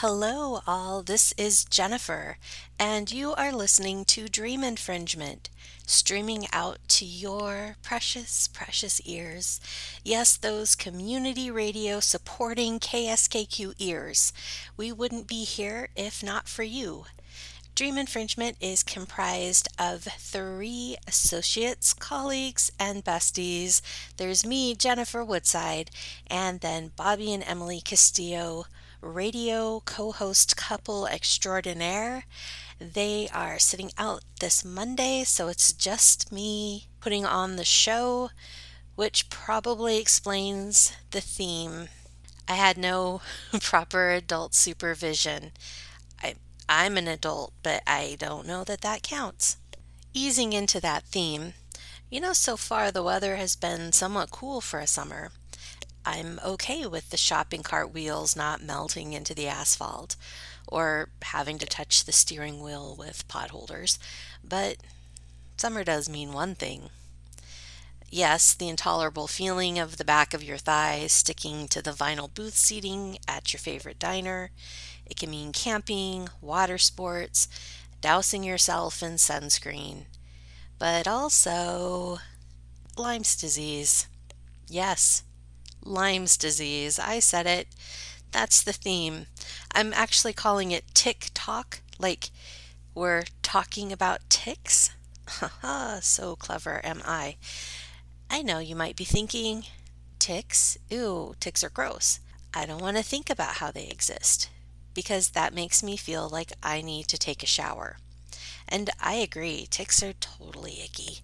Hello, all. This is Jennifer, and you are listening to Dream Infringement, streaming out to your precious, precious ears. Yes, those community radio supporting KSKQ ears. We wouldn't be here if not for you. Dream Infringement is comprised of three associates, colleagues, and besties. There's me, Jennifer Woodside, and then Bobby and Emily Castillo radio co host couple extraordinaire. They are sitting out this Monday, so it's just me putting on the show, which probably explains the theme. I had no proper adult supervision. I, I'm an adult, but I don't know that that counts. Easing into that theme, you know, so far the weather has been somewhat cool for a summer. I'm okay with the shopping cart wheels not melting into the asphalt or having to touch the steering wheel with potholders, but summer does mean one thing. Yes, the intolerable feeling of the back of your thighs sticking to the vinyl booth seating at your favorite diner. It can mean camping, water sports, dousing yourself in sunscreen, but also Lyme's disease. Yes, Lyme's disease. I said it. That's the theme. I'm actually calling it tick talk, like we're talking about ticks. Haha, so clever am I. I know you might be thinking, ticks? Ew, ticks are gross. I don't want to think about how they exist because that makes me feel like I need to take a shower. And I agree, ticks are totally icky.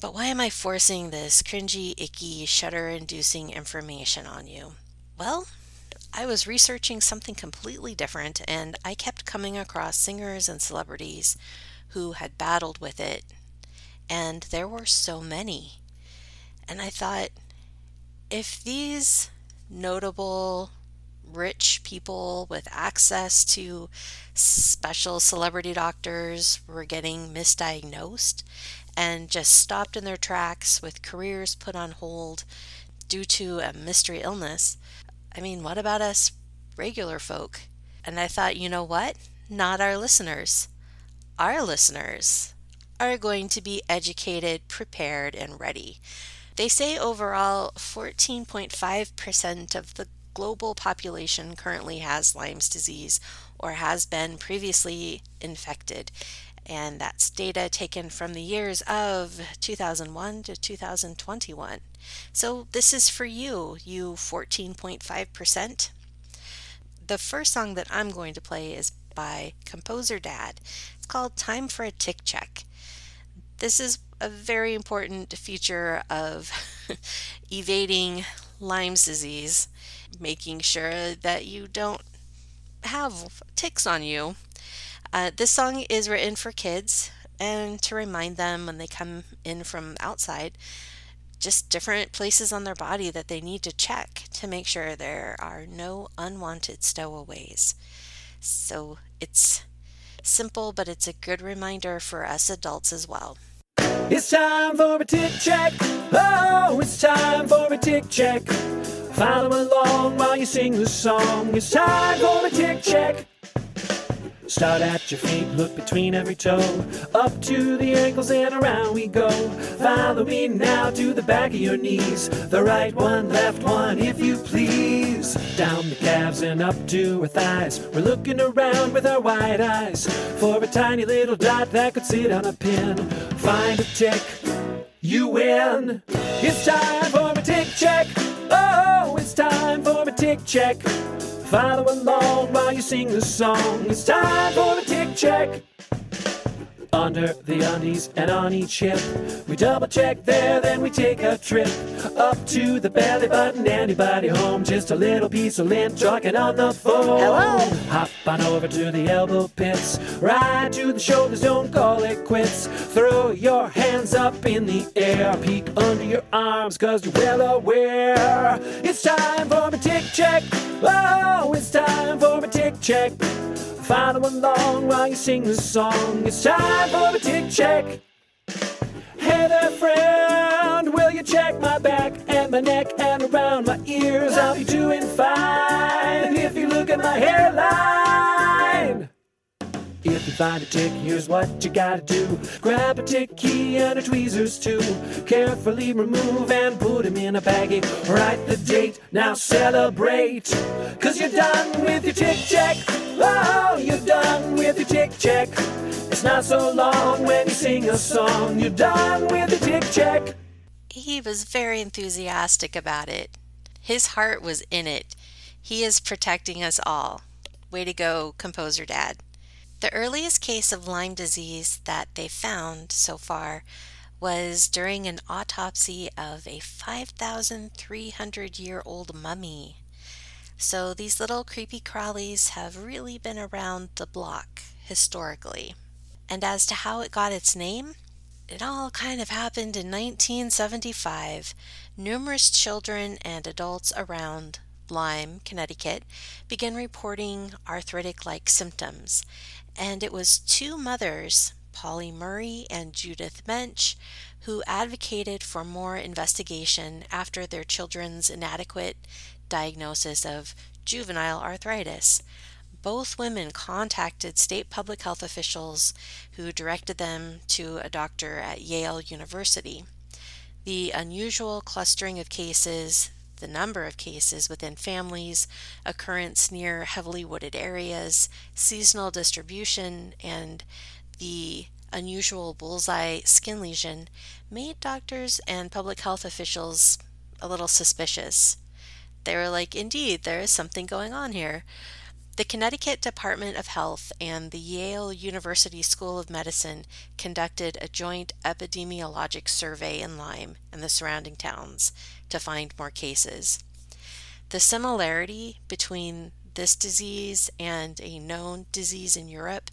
But why am I forcing this cringy, icky, shudder inducing information on you? Well, I was researching something completely different and I kept coming across singers and celebrities who had battled with it. And there were so many. And I thought, if these notable rich people with access to special celebrity doctors were getting misdiagnosed and just stopped in their tracks with careers put on hold due to a mystery illness. I mean, what about us regular folk? And I thought, you know what? Not our listeners. Our listeners are going to be educated, prepared, and ready. They say overall 14.5% of the global population currently has Lyme's disease or has been previously infected and that's data taken from the years of 2001 to 2021. So this is for you, you 14.5%. The first song that I'm going to play is by Composer Dad. It's called Time for a Tick Check. This is a very important feature of evading Lyme's disease, making sure that you don't have ticks on you uh, this song is written for kids and to remind them when they come in from outside just different places on their body that they need to check to make sure there are no unwanted stowaways. So it's simple, but it's a good reminder for us adults as well. It's time for a tick check. Oh, it's time for a tick check. Follow along while you sing the song. It's time for a tick check. Start at your feet, look between every toe. Up to the ankles and around we go. Follow me now to the back of your knees. The right one, left one, if you please. Down the calves and up to our thighs. We're looking around with our wide eyes for a tiny little dot that could sit on a pin. Find a tick, you win. It's time for a tick check. Oh, it's time for a tick check. Follow along while you sing the song. It's time for a tick check. Under the undies and on each hip, we double check there, then we take a trip up to the belly button. Anybody home? Just a little piece of lint talking on the phone. Hello. Hop on over to the elbow pits, right to the shoulders. Don't call it quits. Throw your hands up in the air, peek under your arms, cause you're well aware. It's time for a tick check. Oh, it's time for a tick check. Follow along while you sing the song. It's time for a tick check. Hey there, friend, will you check my back and my neck and around my ears, I'll be doing fine. If you look at my hairline, if you find a tick, here's what you gotta do. Grab a tick key and a tweezers too. Carefully remove and put them in a baggie. Write the date, now celebrate. Cause you're done with your tick check. Oh, you're done with your tick check. It's not so long when you sing a song. You're done with your tick check. He was very enthusiastic about it. His heart was in it. He is protecting us all. Way to go, composer dad. The earliest case of Lyme disease that they found so far was during an autopsy of a 5,300 year old mummy. So these little creepy crawlies have really been around the block historically. And as to how it got its name, it all kind of happened in 1975. Numerous children and adults around Lyme, Connecticut, began reporting arthritic like symptoms, and it was two mothers, Polly Murray and Judith Mensch, who advocated for more investigation after their children's inadequate diagnosis of juvenile arthritis. Both women contacted state public health officials who directed them to a doctor at Yale University. The unusual clustering of cases, the number of cases within families, occurrence near heavily wooded areas, seasonal distribution, and the unusual bullseye skin lesion made doctors and public health officials a little suspicious. They were like, indeed, there is something going on here. The Connecticut Department of Health and the Yale University School of Medicine conducted a joint epidemiologic survey in Lyme and the surrounding towns to find more cases. The similarity between this disease and a known disease in Europe,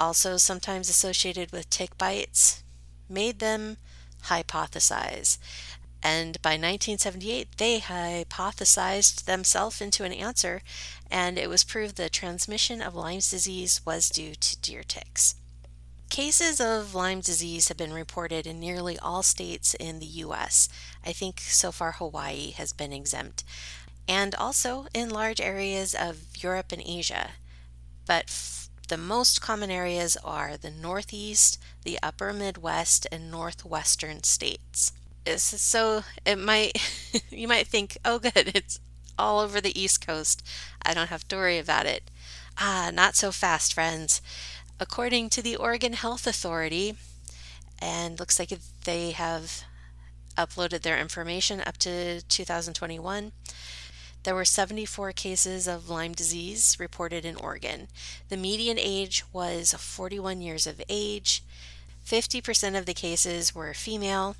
also sometimes associated with tick bites, made them hypothesize. And by 1978, they hypothesized themselves into an answer, and it was proved the transmission of Lyme's disease was due to deer ticks. Cases of Lyme disease have been reported in nearly all states in the U.S. I think so far Hawaii has been exempt, and also in large areas of Europe and Asia. But f- the most common areas are the Northeast, the Upper Midwest, and Northwestern states. Is so it might you might think oh good it's all over the east coast. I don't have to worry about it. Ah not so fast friends. According to the oregon health authority and looks like they have uploaded their information up to 2021 there were 74 cases of Lyme disease reported in Oregon. The median age was 41 years of age. 50% of the cases were female,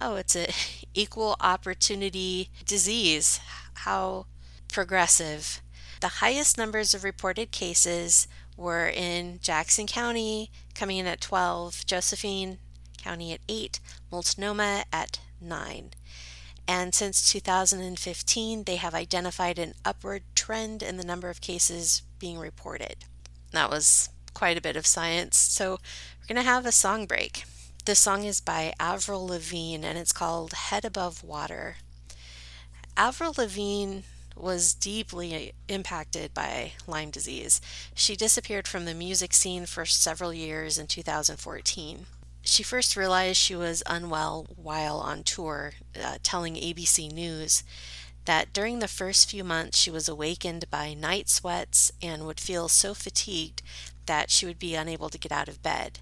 oh, it's a equal opportunity disease. How progressive. The highest numbers of reported cases were in Jackson County, coming in at 12, Josephine County at 8, Multnomah at 9. And since 2015, they have identified an upward trend in the number of cases being reported. That was quite a bit of science. So we're going to have a song break. This song is by Avril Lavigne and it's called Head Above Water. Avril Lavigne was deeply impacted by Lyme disease. She disappeared from the music scene for several years in 2014. She first realized she was unwell while on tour, uh, telling ABC News that during the first few months she was awakened by night sweats and would feel so fatigued that she would be unable to get out of bed.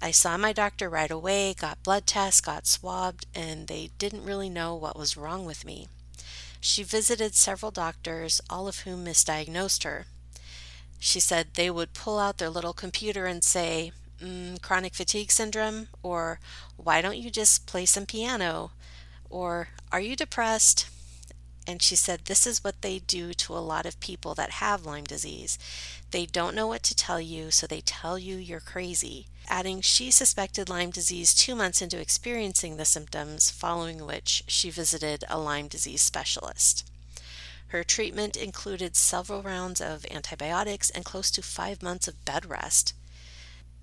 I saw my doctor right away, got blood tests, got swabbed, and they didn't really know what was wrong with me. She visited several doctors, all of whom misdiagnosed her. She said they would pull out their little computer and say, mm, chronic fatigue syndrome, or why don't you just play some piano, or are you depressed? And she said, This is what they do to a lot of people that have Lyme disease. They don't know what to tell you, so they tell you you're crazy. Adding, she suspected Lyme disease two months into experiencing the symptoms, following which she visited a Lyme disease specialist. Her treatment included several rounds of antibiotics and close to five months of bed rest.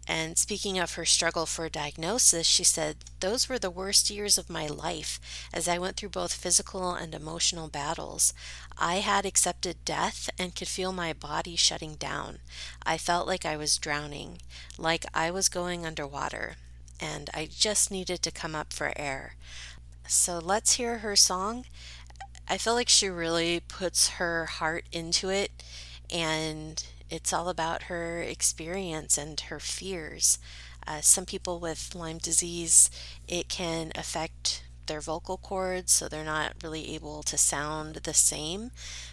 And speaking of her struggle for diagnosis, she said, Those were the worst years of my life as I went through both physical and emotional battles. I had accepted death and could feel my body shutting down. I felt like I was drowning, like I was going underwater, and I just needed to come up for air. So let's hear her song. I feel like she really puts her heart into it and it's all about her experience and her fears. Uh, some people with Lyme disease, it can affect their vocal cords, so they're not really able to sound the same.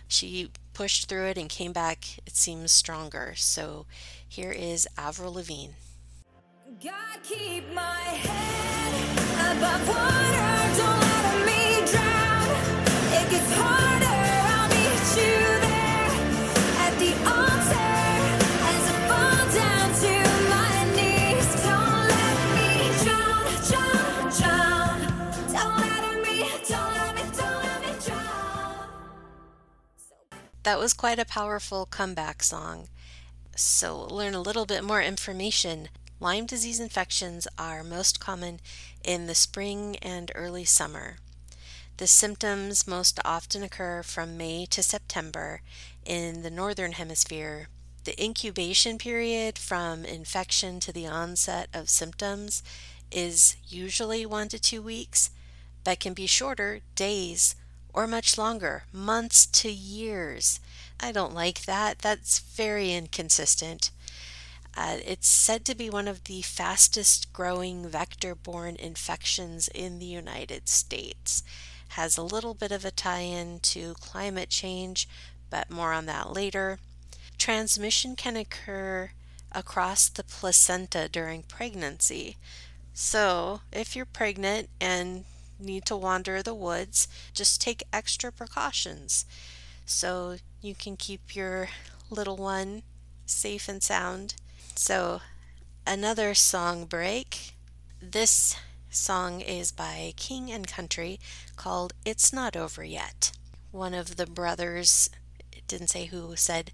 She pushed through it and came back, it seems, stronger. So here is Avril Lavigne. God keep my head above water, don't let me drown. It gets harder, That was quite a powerful comeback song. So, learn a little bit more information. Lyme disease infections are most common in the spring and early summer. The symptoms most often occur from May to September in the northern hemisphere. The incubation period from infection to the onset of symptoms is usually one to two weeks, but can be shorter, days, or much longer, months to years. I don't like that. That's very inconsistent. Uh, it's said to be one of the fastest growing vector borne infections in the United States. Has a little bit of a tie in to climate change, but more on that later. Transmission can occur across the placenta during pregnancy. So, if you're pregnant and need to wander the woods, just take extra precautions so you can keep your little one safe and sound. So, another song break. This song is by King and Country called It's Not Over Yet. One of the brothers, didn't say who, said,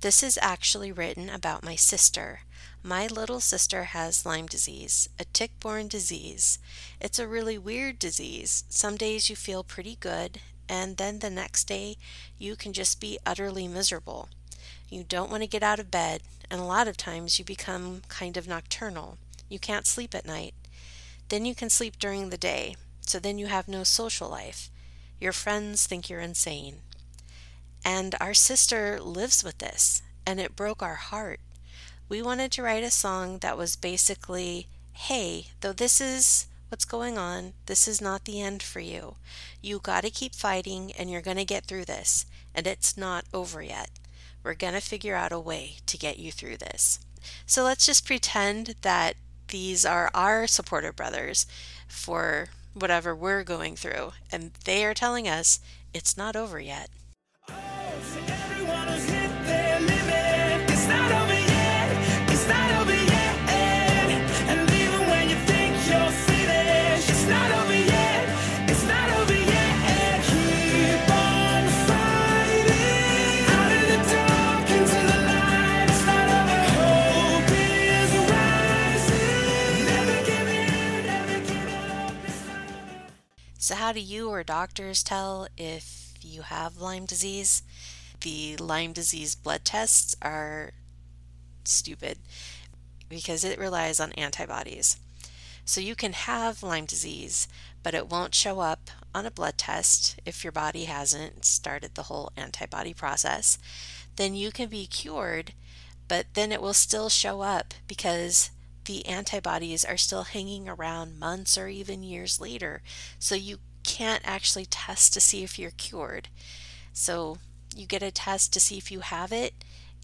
This is actually written about my sister. My little sister has Lyme disease, a tick borne disease. It's a really weird disease. Some days you feel pretty good, and then the next day you can just be utterly miserable. You don't want to get out of bed, and a lot of times you become kind of nocturnal. You can't sleep at night. Then you can sleep during the day, so then you have no social life. Your friends think you're insane. And our sister lives with this, and it broke our heart we wanted to write a song that was basically, hey, though this is what's going on, this is not the end for you. You got to keep fighting and you're going to get through this, and it's not over yet. We're going to figure out a way to get you through this. So let's just pretend that these are our supporter brothers for whatever we're going through, and they are telling us it's not over yet. Oh, So, how do you or doctors tell if you have Lyme disease? The Lyme disease blood tests are stupid because it relies on antibodies. So, you can have Lyme disease, but it won't show up on a blood test if your body hasn't started the whole antibody process. Then you can be cured, but then it will still show up because the antibodies are still hanging around months or even years later. So you can't actually test to see if you're cured. So you get a test to see if you have it,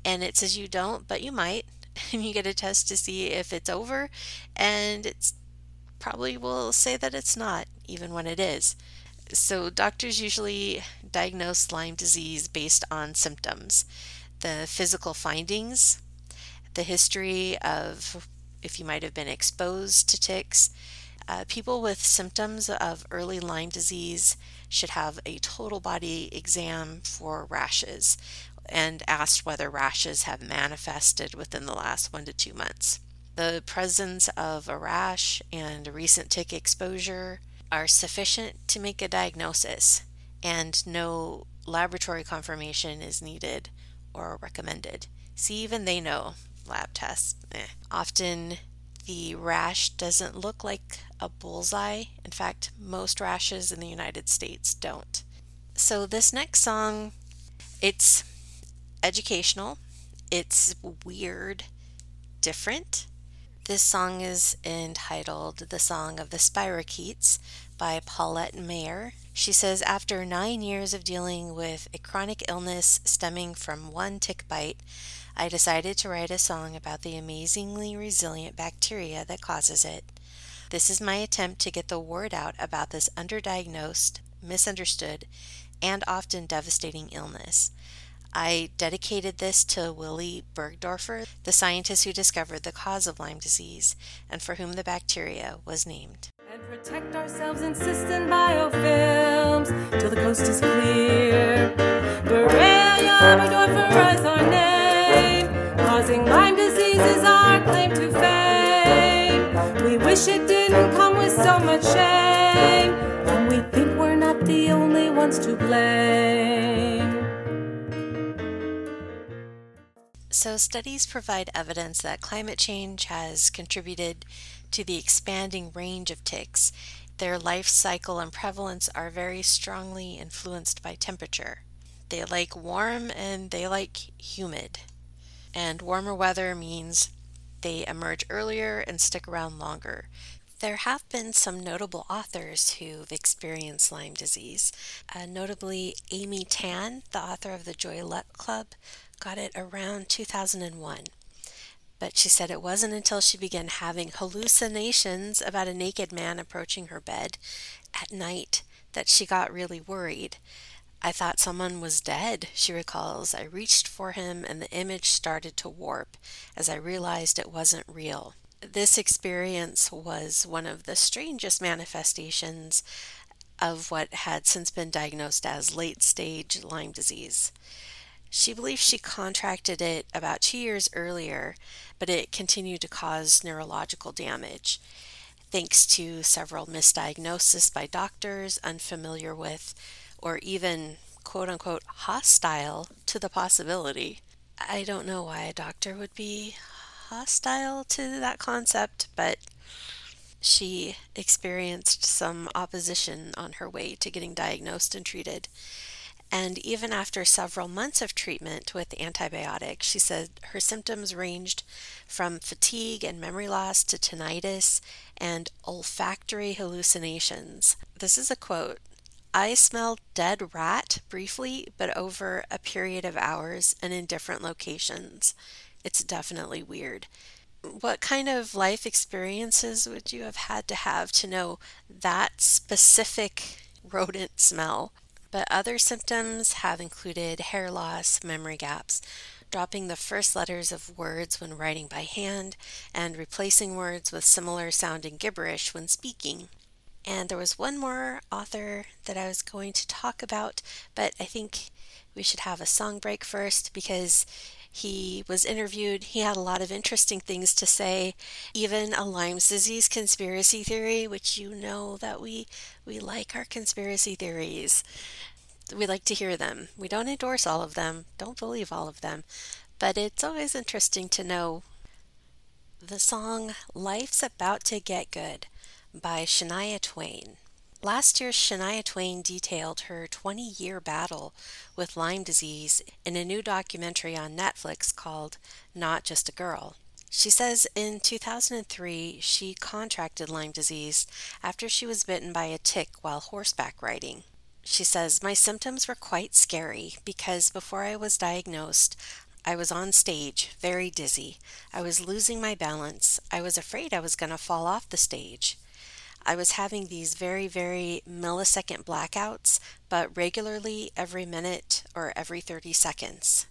and it says you don't, but you might. And you get a test to see if it's over, and it's probably will say that it's not, even when it is. So doctors usually diagnose Lyme disease based on symptoms, the physical findings, the history of if you might have been exposed to ticks. Uh, people with symptoms of early Lyme disease should have a total body exam for rashes and asked whether rashes have manifested within the last one to two months. The presence of a rash and recent tick exposure are sufficient to make a diagnosis, and no laboratory confirmation is needed or recommended. See, even they know lab tests. Eh. Often the rash doesn't look like a bullseye. In fact, most rashes in the United States don't. So this next song, it's educational, it's weird, different. This song is entitled The Song of the Spirochetes by Paulette Mayer. She says, After nine years of dealing with a chronic illness stemming from one tick bite, I decided to write a song about the amazingly resilient bacteria that causes it. This is my attempt to get the word out about this underdiagnosed, misunderstood, and often devastating illness. I dedicated this to Willy Burgdorfer, the scientist who discovered the cause of Lyme disease and for whom the bacteria was named. And protect ourselves in biofilms till the coast is clear. Borrelia burgdorferi is our name. Lyme disease is our claim to fame. We wish it didn't come with so much shame. And we think we're not the only ones to blame. So, studies provide evidence that climate change has contributed to the expanding range of ticks. Their life cycle and prevalence are very strongly influenced by temperature. They like warm and they like humid. And warmer weather means they emerge earlier and stick around longer. There have been some notable authors who've experienced Lyme disease, uh, notably Amy Tan, the author of the Joy Luck Club, got it around 2001. But she said it wasn't until she began having hallucinations about a naked man approaching her bed at night that she got really worried. I thought someone was dead, she recalls. I reached for him and the image started to warp as I realized it wasn't real. This experience was one of the strangest manifestations of what had since been diagnosed as late stage Lyme disease. She believes she contracted it about two years earlier, but it continued to cause neurological damage. Thanks to several misdiagnoses by doctors unfamiliar with or even quote unquote hostile to the possibility. I don't know why a doctor would be hostile to that concept, but she experienced some opposition on her way to getting diagnosed and treated. And even after several months of treatment with antibiotics, she said her symptoms ranged from fatigue and memory loss to tinnitus and olfactory hallucinations. This is a quote I smelled dead rat briefly, but over a period of hours and in different locations. It's definitely weird. What kind of life experiences would you have had to have to know that specific rodent smell? But other symptoms have included hair loss, memory gaps, dropping the first letters of words when writing by hand, and replacing words with similar sounding gibberish when speaking. And there was one more author that I was going to talk about, but I think we should have a song break first because he was interviewed. He had a lot of interesting things to say, even a Lyme's disease conspiracy theory, which you know that we we like our conspiracy theories. We like to hear them. We don't endorse all of them, don't believe all of them, but it's always interesting to know the song Life's About to Get Good by Shania Twain. Last year, Shania Twain detailed her 20 year battle with Lyme disease in a new documentary on Netflix called Not Just a Girl. She says in 2003 she contracted Lyme disease after she was bitten by a tick while horseback riding. She says, My symptoms were quite scary because before I was diagnosed, I was on stage, very dizzy. I was losing my balance. I was afraid I was going to fall off the stage. I was having these very, very millisecond blackouts, but regularly every minute or every 30 seconds.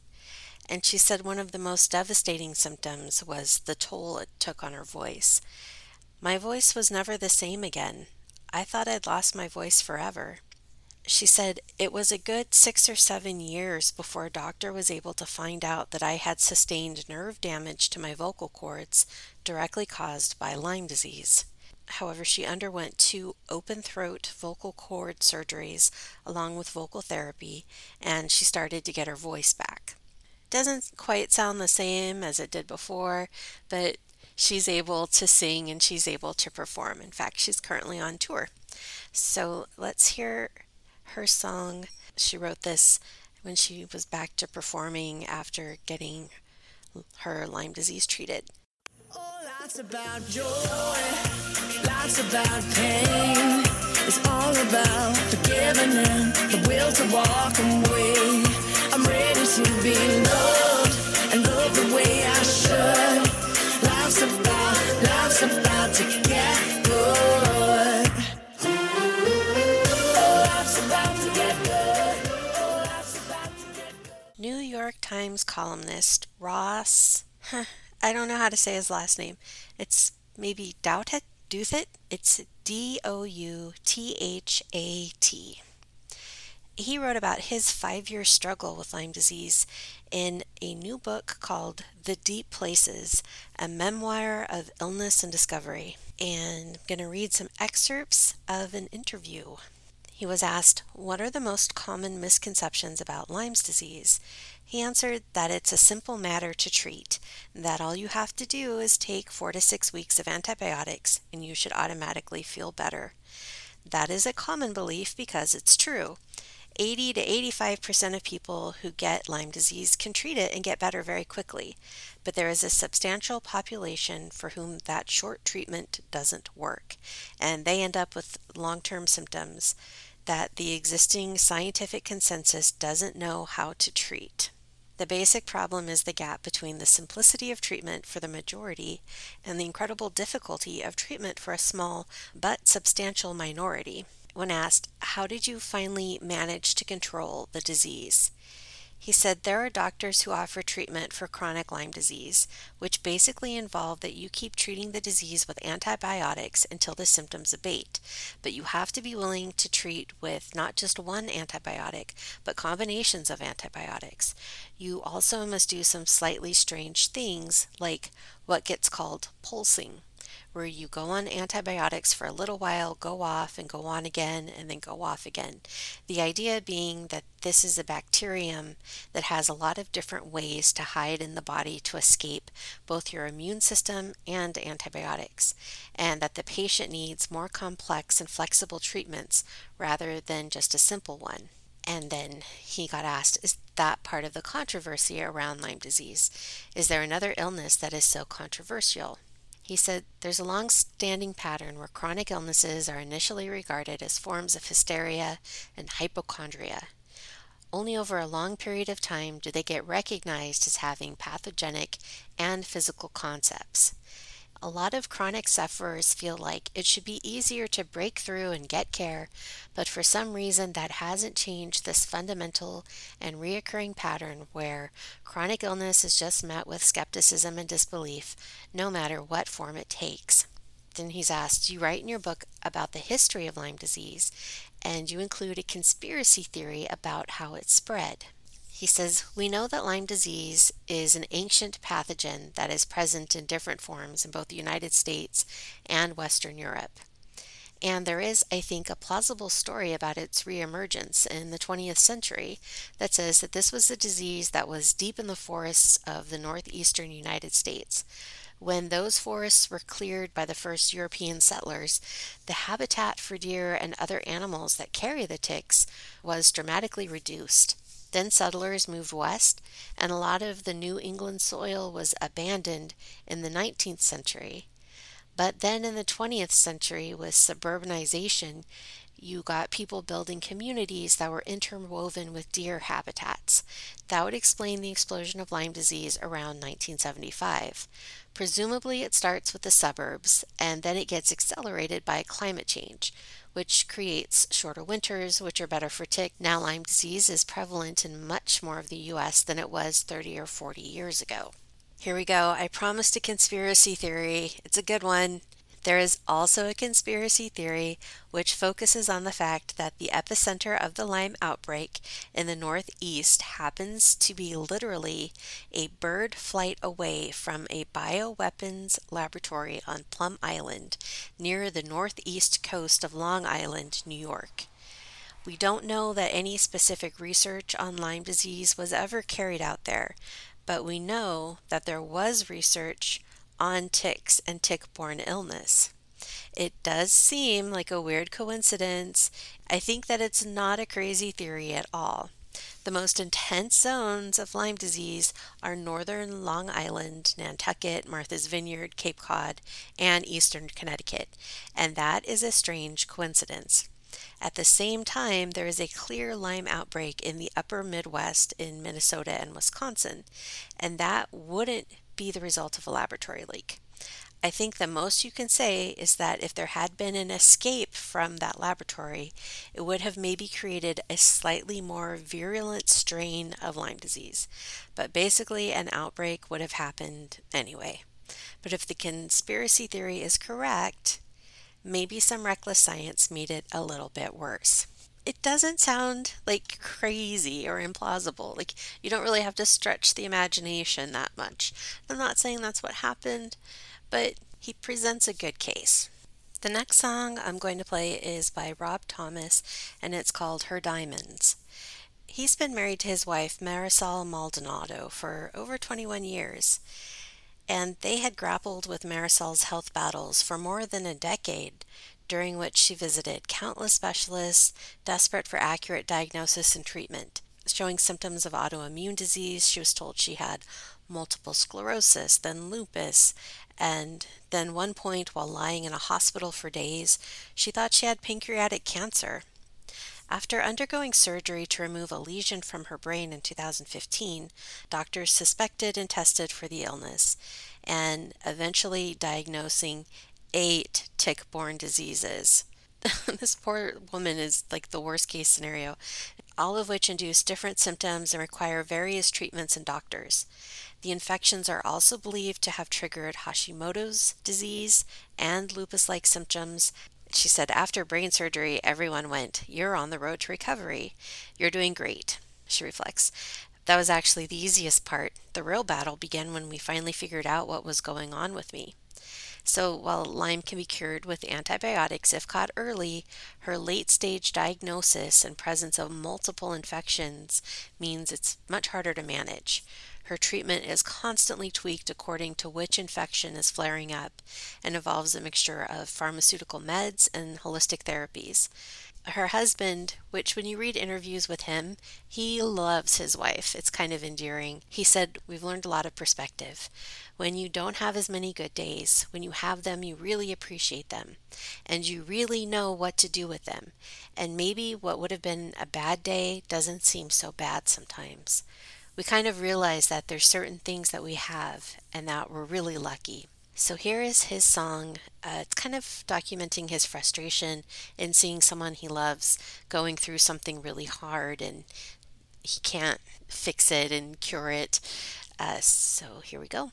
And she said one of the most devastating symptoms was the toll it took on her voice. My voice was never the same again. I thought I'd lost my voice forever. She said, It was a good six or seven years before a doctor was able to find out that I had sustained nerve damage to my vocal cords directly caused by Lyme disease. However, she underwent two open throat vocal cord surgeries along with vocal therapy, and she started to get her voice back. Doesn't quite sound the same as it did before, but she's able to sing and she's able to perform. In fact, she's currently on tour. So let's hear her song. She wrote this when she was back to performing after getting her Lyme disease treated. Life's about pain. It's all about forgiving and the will to walk away. I'm ready to be loved and love the way I should. Life's about, life's about to get good. Oh. Oh. New York Times columnist Ross, I don't know how to say his last name. It's maybe Douthat, Douthat. It's D O U T H A T. He wrote about his five year struggle with Lyme disease in a new book called The Deep Places A Memoir of Illness and Discovery. And I'm going to read some excerpts of an interview. He was asked, What are the most common misconceptions about Lyme's disease? He answered that it's a simple matter to treat, that all you have to do is take four to six weeks of antibiotics and you should automatically feel better. That is a common belief because it's true. 80 to 85% of people who get Lyme disease can treat it and get better very quickly, but there is a substantial population for whom that short treatment doesn't work, and they end up with long term symptoms that the existing scientific consensus doesn't know how to treat. The basic problem is the gap between the simplicity of treatment for the majority and the incredible difficulty of treatment for a small but substantial minority. When asked, How did you finally manage to control the disease? He said there are doctors who offer treatment for chronic Lyme disease, which basically involve that you keep treating the disease with antibiotics until the symptoms abate. But you have to be willing to treat with not just one antibiotic, but combinations of antibiotics. You also must do some slightly strange things, like what gets called pulsing where you go on antibiotics for a little while, go off, and go on again, and then go off again. The idea being that this is a bacterium that has a lot of different ways to hide in the body to escape both your immune system and antibiotics, and that the patient needs more complex and flexible treatments rather than just a simple one. And then he got asked, Is that part of the controversy around Lyme disease? Is there another illness that is so controversial? He said there's a long standing pattern where chronic illnesses are initially regarded as forms of hysteria and hypochondria. Only over a long period of time do they get recognized as having pathogenic and physical concepts. A lot of chronic sufferers feel like it should be easier to break through and get care, but for some reason that hasn't changed this fundamental and reoccurring pattern where chronic illness is just met with skepticism and disbelief, no matter what form it takes. Then he's asked, You write in your book about the history of Lyme disease, and you include a conspiracy theory about how it spread. He says, We know that Lyme disease is an ancient pathogen that is present in different forms in both the United States and Western Europe. And there is, I think, a plausible story about its reemergence in the 20th century that says that this was a disease that was deep in the forests of the northeastern United States. When those forests were cleared by the first European settlers, the habitat for deer and other animals that carry the ticks was dramatically reduced. Then settlers moved west, and a lot of the New England soil was abandoned in the 19th century. But then in the 20th century, with suburbanization, you got people building communities that were interwoven with deer habitats. That would explain the explosion of Lyme disease around 1975. Presumably, it starts with the suburbs, and then it gets accelerated by climate change which creates shorter winters, which are better for tick. Now, Lyme disease is prevalent in much more of the U.S. than it was 30 or 40 years ago. Here we go. I promised a conspiracy theory. It's a good one. There is also a conspiracy theory which focuses on the fact that the epicenter of the Lyme outbreak in the Northeast happens to be literally a bird flight away from a bioweapons laboratory on Plum Island near the northeast coast of Long Island, New York. We don't know that any specific research on Lyme disease was ever carried out there, but we know that there was research on ticks and tick borne illness. It does seem like a weird coincidence. I think that it's not a crazy theory at all. The most intense zones of Lyme disease are northern Long Island, Nantucket, Martha's Vineyard, Cape Cod, and eastern Connecticut, and that is a strange coincidence. At the same time, there is a clear Lyme outbreak in the upper Midwest in Minnesota and Wisconsin, and that wouldn't be the result of a laboratory leak. I think the most you can say is that if there had been an escape from that laboratory, it would have maybe created a slightly more virulent strain of Lyme disease. But basically, an outbreak would have happened anyway. But if the conspiracy theory is correct, maybe some reckless science made it a little bit worse it doesn't sound like crazy or implausible. Like, you don't really have to stretch the imagination that much. I'm not saying that's what happened, but he presents a good case. The next song I'm going to play is by Rob Thomas, and it's called Her Diamonds. He's been married to his wife, Marisol Maldonado, for over 21 years, and they had grappled with Marisol's health battles for more than a decade during which she visited countless specialists desperate for accurate diagnosis and treatment. Showing symptoms of autoimmune disease, she was told she had multiple sclerosis, then lupus, and then one point while lying in a hospital for days, she thought she had pancreatic cancer. After undergoing surgery to remove a lesion from her brain in 2015, doctors suspected and tested for the illness and eventually diagnosing eight tick borne diseases. this poor woman is like the worst case scenario, all of which induce different symptoms and require various treatments and doctors. The infections are also believed to have triggered Hashimoto's disease and lupus like symptoms. She said after brain surgery, everyone went, You're on the road to recovery. You're doing great. She reflects. That was actually the easiest part. The real battle began when we finally figured out what was going on with me. So, while Lyme can be cured with antibiotics if caught early, her late stage diagnosis and presence of multiple infections means it's much harder to manage. Her treatment is constantly tweaked according to which infection is flaring up and involves a mixture of pharmaceutical meds and holistic therapies her husband, which when you read interviews with him, he loves his wife. It's kind of endearing. He said, We've learned a lot of perspective. When you don't have as many good days, when you have them, you really appreciate them and you really know what to do with them. And maybe what would have been a bad day doesn't seem so bad sometimes. We kind of realize that there's certain things that we have and that we're really lucky. So here is his song. Uh, it's kind of documenting his frustration in seeing someone he loves going through something really hard and he can't fix it and cure it. Uh, so here we go.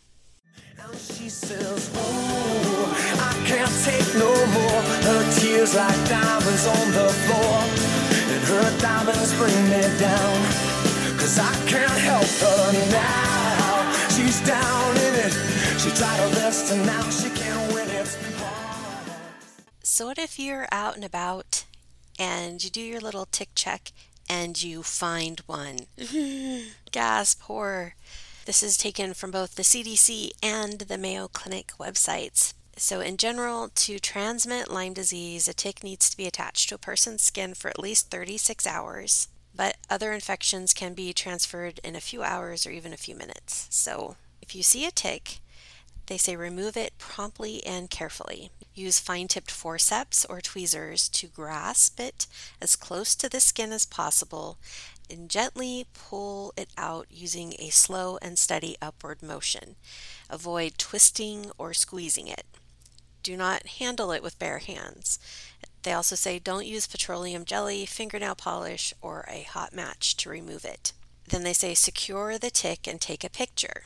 And she says, Oh, I can't take no more. Her tears like diamonds on the floor. And her diamonds bring me down. Cause I can't help her now. She's down in it. She tried her best and now she can't win it. So, what if you're out and about and you do your little tick check and you find one? Gasp, horror. This is taken from both the CDC and the Mayo Clinic websites. So, in general, to transmit Lyme disease, a tick needs to be attached to a person's skin for at least 36 hours, but other infections can be transferred in a few hours or even a few minutes. So, if you see a tick, they say remove it promptly and carefully. Use fine tipped forceps or tweezers to grasp it as close to the skin as possible and gently pull it out using a slow and steady upward motion. Avoid twisting or squeezing it. Do not handle it with bare hands. They also say don't use petroleum jelly, fingernail polish, or a hot match to remove it. Then they say secure the tick and take a picture.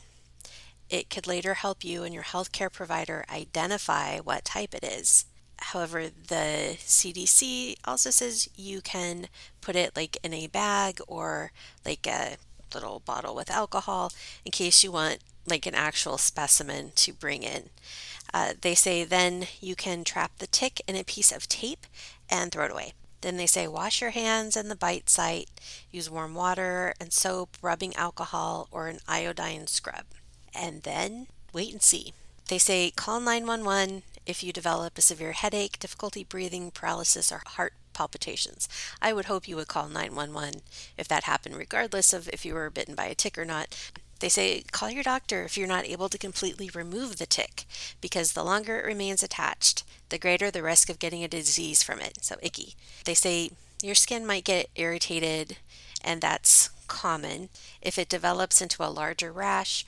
It could later help you and your healthcare provider identify what type it is. However, the CDC also says you can put it like in a bag or like a little bottle with alcohol in case you want like an actual specimen to bring in. Uh, they say then you can trap the tick in a piece of tape and throw it away. Then they say wash your hands in the bite site, use warm water and soap, rubbing alcohol, or an iodine scrub. And then wait and see. They say call 911 if you develop a severe headache, difficulty breathing, paralysis, or heart palpitations. I would hope you would call 911 if that happened, regardless of if you were bitten by a tick or not. They say call your doctor if you're not able to completely remove the tick, because the longer it remains attached, the greater the risk of getting a disease from it. So, icky. They say your skin might get irritated, and that's common. If it develops into a larger rash,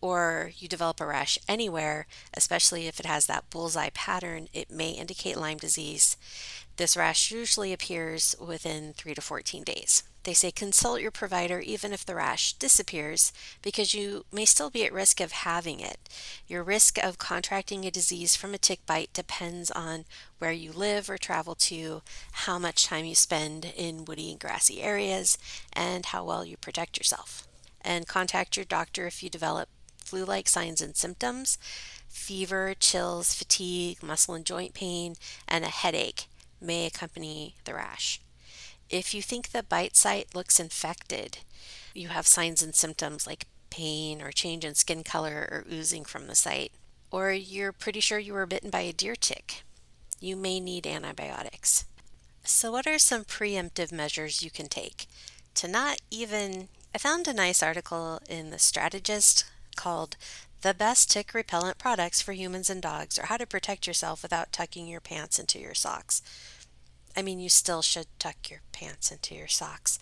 or you develop a rash anywhere, especially if it has that bullseye pattern, it may indicate Lyme disease. This rash usually appears within 3 to 14 days. They say consult your provider even if the rash disappears because you may still be at risk of having it. Your risk of contracting a disease from a tick bite depends on where you live or travel to, how much time you spend in woody and grassy areas, and how well you protect yourself. And contact your doctor if you develop flu like signs and symptoms fever, chills, fatigue, muscle and joint pain, and a headache may accompany the rash. If you think the bite site looks infected, you have signs and symptoms like pain or change in skin color or oozing from the site, or you're pretty sure you were bitten by a deer tick, you may need antibiotics. So, what are some preemptive measures you can take to not even? I found a nice article in The Strategist called The Best Tick Repellent Products for Humans and Dogs, or How to Protect Yourself Without Tucking Your Pants into Your Socks. I mean, you still should tuck your pants into your socks.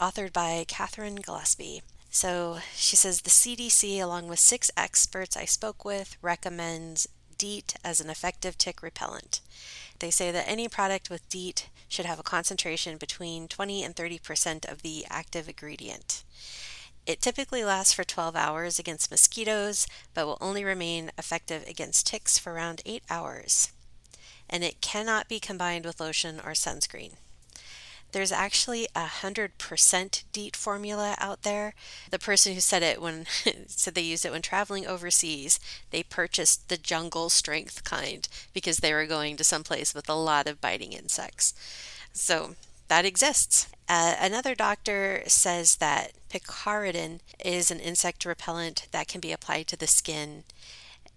Authored by Catherine Gillespie. So she says the CDC, along with six experts I spoke with, recommends DEET as an effective tick repellent. They say that any product with DEET should have a concentration between 20 and 30 percent of the active ingredient. It typically lasts for 12 hours against mosquitoes, but will only remain effective against ticks for around 8 hours and it cannot be combined with lotion or sunscreen. There's actually a hundred percent DEET formula out there. The person who said it when said they used it when traveling overseas, they purchased the jungle strength kind because they were going to some place with a lot of biting insects. So that exists. Uh, another doctor says that picaridin is an insect repellent that can be applied to the skin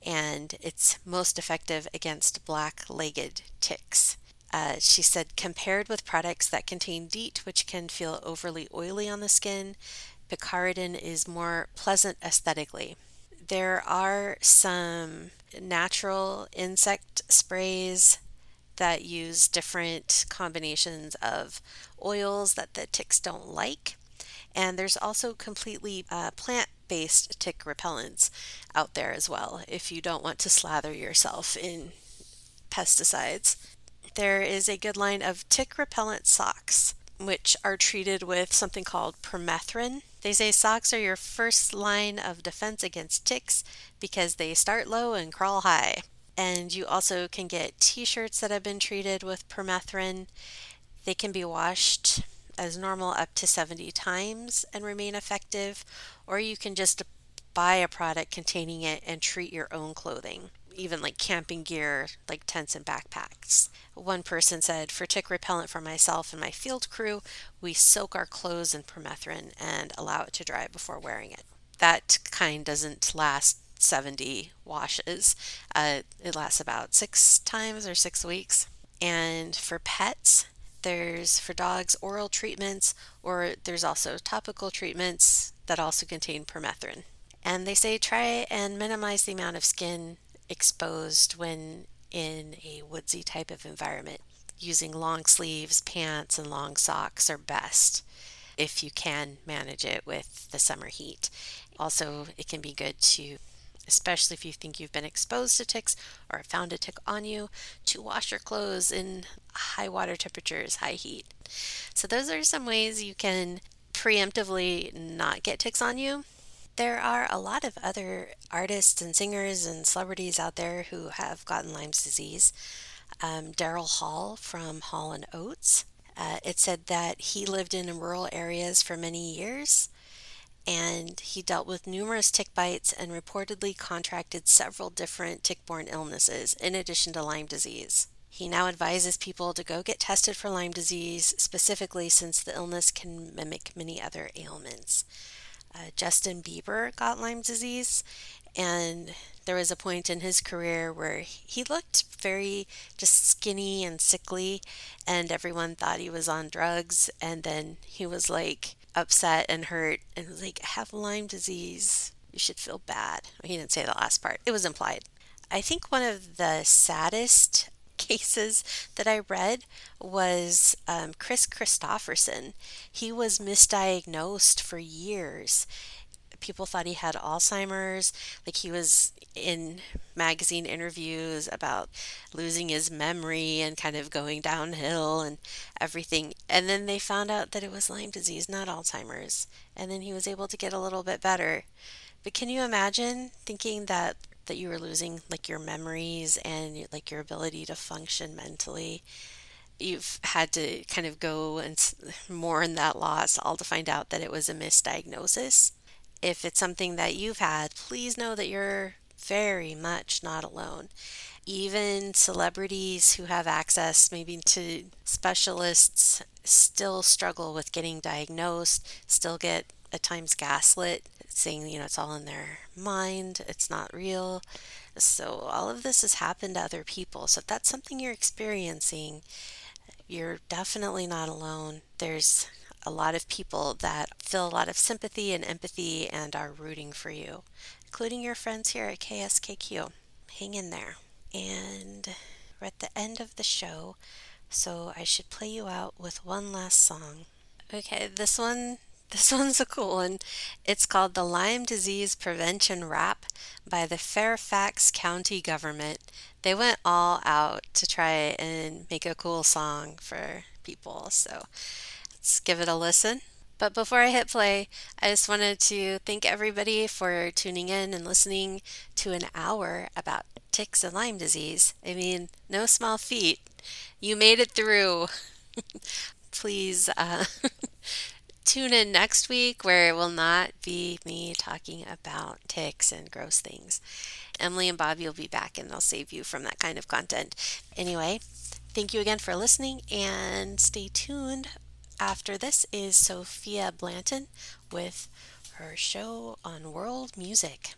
and it's most effective against black legged ticks. Uh, she said, compared with products that contain DEET, which can feel overly oily on the skin, picaridin is more pleasant aesthetically. There are some natural insect sprays that use different combinations of oils that the ticks don't like. And there's also completely uh, plant based tick repellents out there as well if you don't want to slather yourself in pesticides. There is a good line of tick repellent socks, which are treated with something called permethrin. They say socks are your first line of defense against ticks because they start low and crawl high. And you also can get t shirts that have been treated with permethrin. They can be washed as normal up to 70 times and remain effective, or you can just buy a product containing it and treat your own clothing, even like camping gear, like tents and backpacks. One person said, For tick repellent for myself and my field crew, we soak our clothes in permethrin and allow it to dry before wearing it. That kind doesn't last 70 washes, uh, it lasts about six times or six weeks. And for pets, there's for dogs oral treatments, or there's also topical treatments that also contain permethrin. And they say try and minimize the amount of skin exposed when in a woodsy type of environment. Using long sleeves, pants, and long socks are best if you can manage it with the summer heat. Also, it can be good to especially if you think you've been exposed to ticks or found a tick on you, to wash your clothes in high water temperatures, high heat. So, those are some ways you can preemptively not get ticks on you. There are a lot of other artists and singers and celebrities out there who have gotten Lyme's disease. Um, Daryl Hall from Hall and Oates. Uh, it said that he lived in rural areas for many years and he dealt with numerous tick bites and reportedly contracted several different tick borne illnesses in addition to Lyme disease. He now advises people to go get tested for Lyme disease, specifically since the illness can mimic many other ailments. Uh, Justin Bieber got Lyme disease, and there was a point in his career where he looked very just skinny and sickly, and everyone thought he was on drugs. And then he was like upset and hurt and was like, I have Lyme disease. You should feel bad. He didn't say the last part, it was implied. I think one of the saddest cases that I read was um, Kris Kristofferson. He was misdiagnosed for years. People thought he had Alzheimer's. Like he was in magazine interviews about losing his memory and kind of going downhill and everything. And then they found out that it was Lyme disease, not Alzheimer's. And then he was able to get a little bit better. But can you imagine thinking that that you were losing like your memories and like your ability to function mentally? You've had to kind of go and mourn that loss all to find out that it was a misdiagnosis. If it's something that you've had, please know that you're very much not alone. Even celebrities who have access maybe to specialists still struggle with getting diagnosed, still get at times gaslit, saying, you know, it's all in their mind, it's not real. So, all of this has happened to other people. So, if that's something you're experiencing, you're definitely not alone. There's a lot of people that feel a lot of sympathy and empathy and are rooting for you, including your friends here at KSKQ. Hang in there. And we're at the end of the show, so I should play you out with one last song. Okay, this one this one's a cool one. It's called the Lyme Disease Prevention Rap by the Fairfax County government. They went all out to try and make a cool song for people. So let's give it a listen. But before I hit play, I just wanted to thank everybody for tuning in and listening to an hour about ticks and Lyme disease. I mean, no small feat. You made it through. Please uh, tune in next week where it will not be me talking about ticks and gross things. Emily and Bobby will be back and they'll save you from that kind of content. Anyway, thank you again for listening and stay tuned. After this is Sophia Blanton with her show on world music.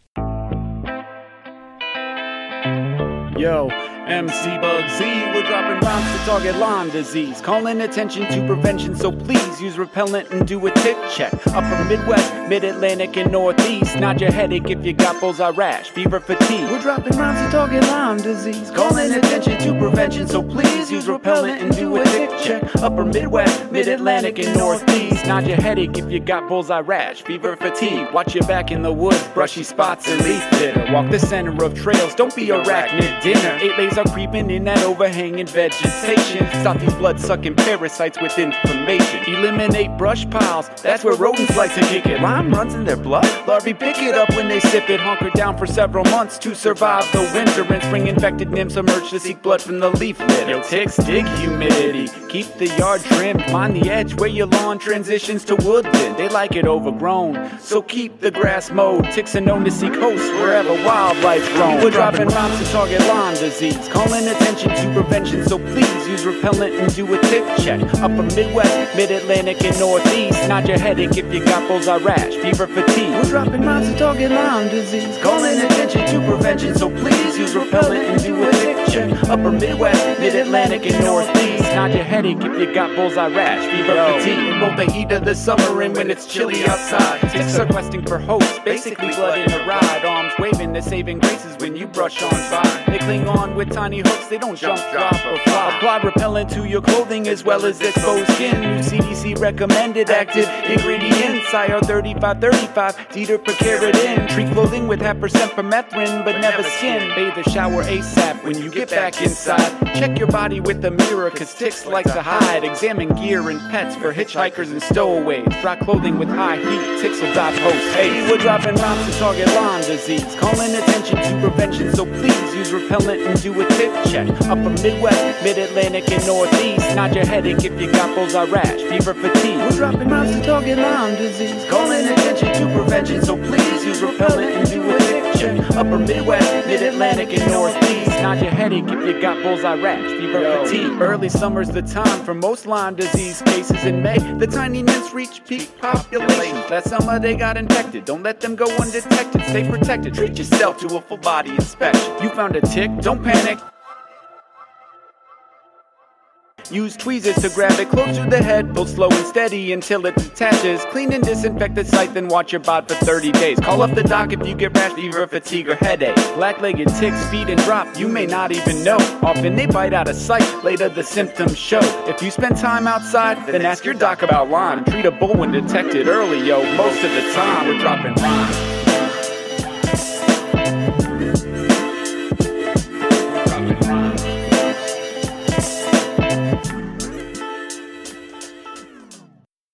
Yo, MC Bug Z, we're dropping rhymes to target Lyme disease. Calling attention to prevention, so please use repellent and do a tick check. Upper Midwest, Mid Atlantic, and Northeast. Nod your headache if you got bullseye rash, fever, fatigue. We're dropping rhymes to target Lyme disease. Calling attention to prevention, so please use repellent and do a tick check. Upper Midwest, Mid Atlantic, and Northeast. Nod your headache if you got bullseye rash, fever, fatigue. Watch your back in the woods, brushy spots and leaf litter. Walk the center of trails, don't be arachnid dinner. Eight are creeping in that overhanging vegetation. Stop these blood sucking parasites with information. Eliminate brush piles, that's where rodents like to kick it. Lyme runs in their blood. Larvae pick it up when they sip it. Hunker down for several months to survive the winter. And spring infected nymphs emerge to seek blood from the leaf litter. Yo, ticks dig humidity. Keep the yard trimmed. Mind the edge where your lawn transitions to woodland. They like it overgrown, so keep the grass mowed. Ticks are known to seek hosts wherever wildlife roam. We're dropping rhymes to target Lyme disease. Calling attention to prevention, so please use repellent and do a tick check. Upper Midwest, Mid Atlantic, and Northeast. Nod your headache if you got bullseye rash, fever, fatigue. We're dropping rhymes to target Lyme disease. Calling attention to prevention, so please use repellent and do a tick Upper Midwest, Mid Atlantic, and Northeast. Nod your headache if you got bullseye rash, fever, fatigue. Both the heat of the summer and when it's chilly outside. Ticks are questing for hosts, basically blood in a ride. Arms waving the saving graces when you brush on by. They cling on with tiny hooks, they don't jump, drop, or fly. Apply repellent to your clothing as well as exposed skin. New CDC recommended active ingredients. IR 3535, DEET or Picaridin. Treat clothing with half percent permethrin, but never skin. Bathe the shower ASAP when you get back inside. Check your body with a mirror, cause ticks like to hide. Examine gear and pets for hitchhikers and stowaways. Dry clothing with high heat, ticks will dodge host. Hey, we're dropping rhymes to target Lyme disease. Calling attention to prevention, so please use repellent and do a tip check. Upper Midwest, Mid Atlantic, and Northeast. Nod your headache if you got bullseye rash, fever, fatigue. We're dropping rhymes to target Lyme disease. Calling attention to prevention, so please use repellent and do a tip check. Upper Midwest, Mid Atlantic, and Northeast. Nod your headache if you got bullseye rash, fever, fatigue. Early summer's the time for most Lyme disease cases in May. The tiny nymphs reach peak population. That summer they got infected. Don't let them go undetected. Stay protected. Treat yourself to a full body inspection. You found a tick? Don't panic. Use tweezers to grab it close to the head. Pull slow and steady until it detaches. Clean and disinfect the site, then watch your bod for 30 days. Call up the doc if you get rash, fever, fatigue, or headache. Black legged ticks feed and drop, you may not even know. Often they bite out of sight, later the symptoms show. If you spend time outside, then ask your doc about Lyme. Treat a bull when detected early, yo. Most of the time, we're dropping rhymes.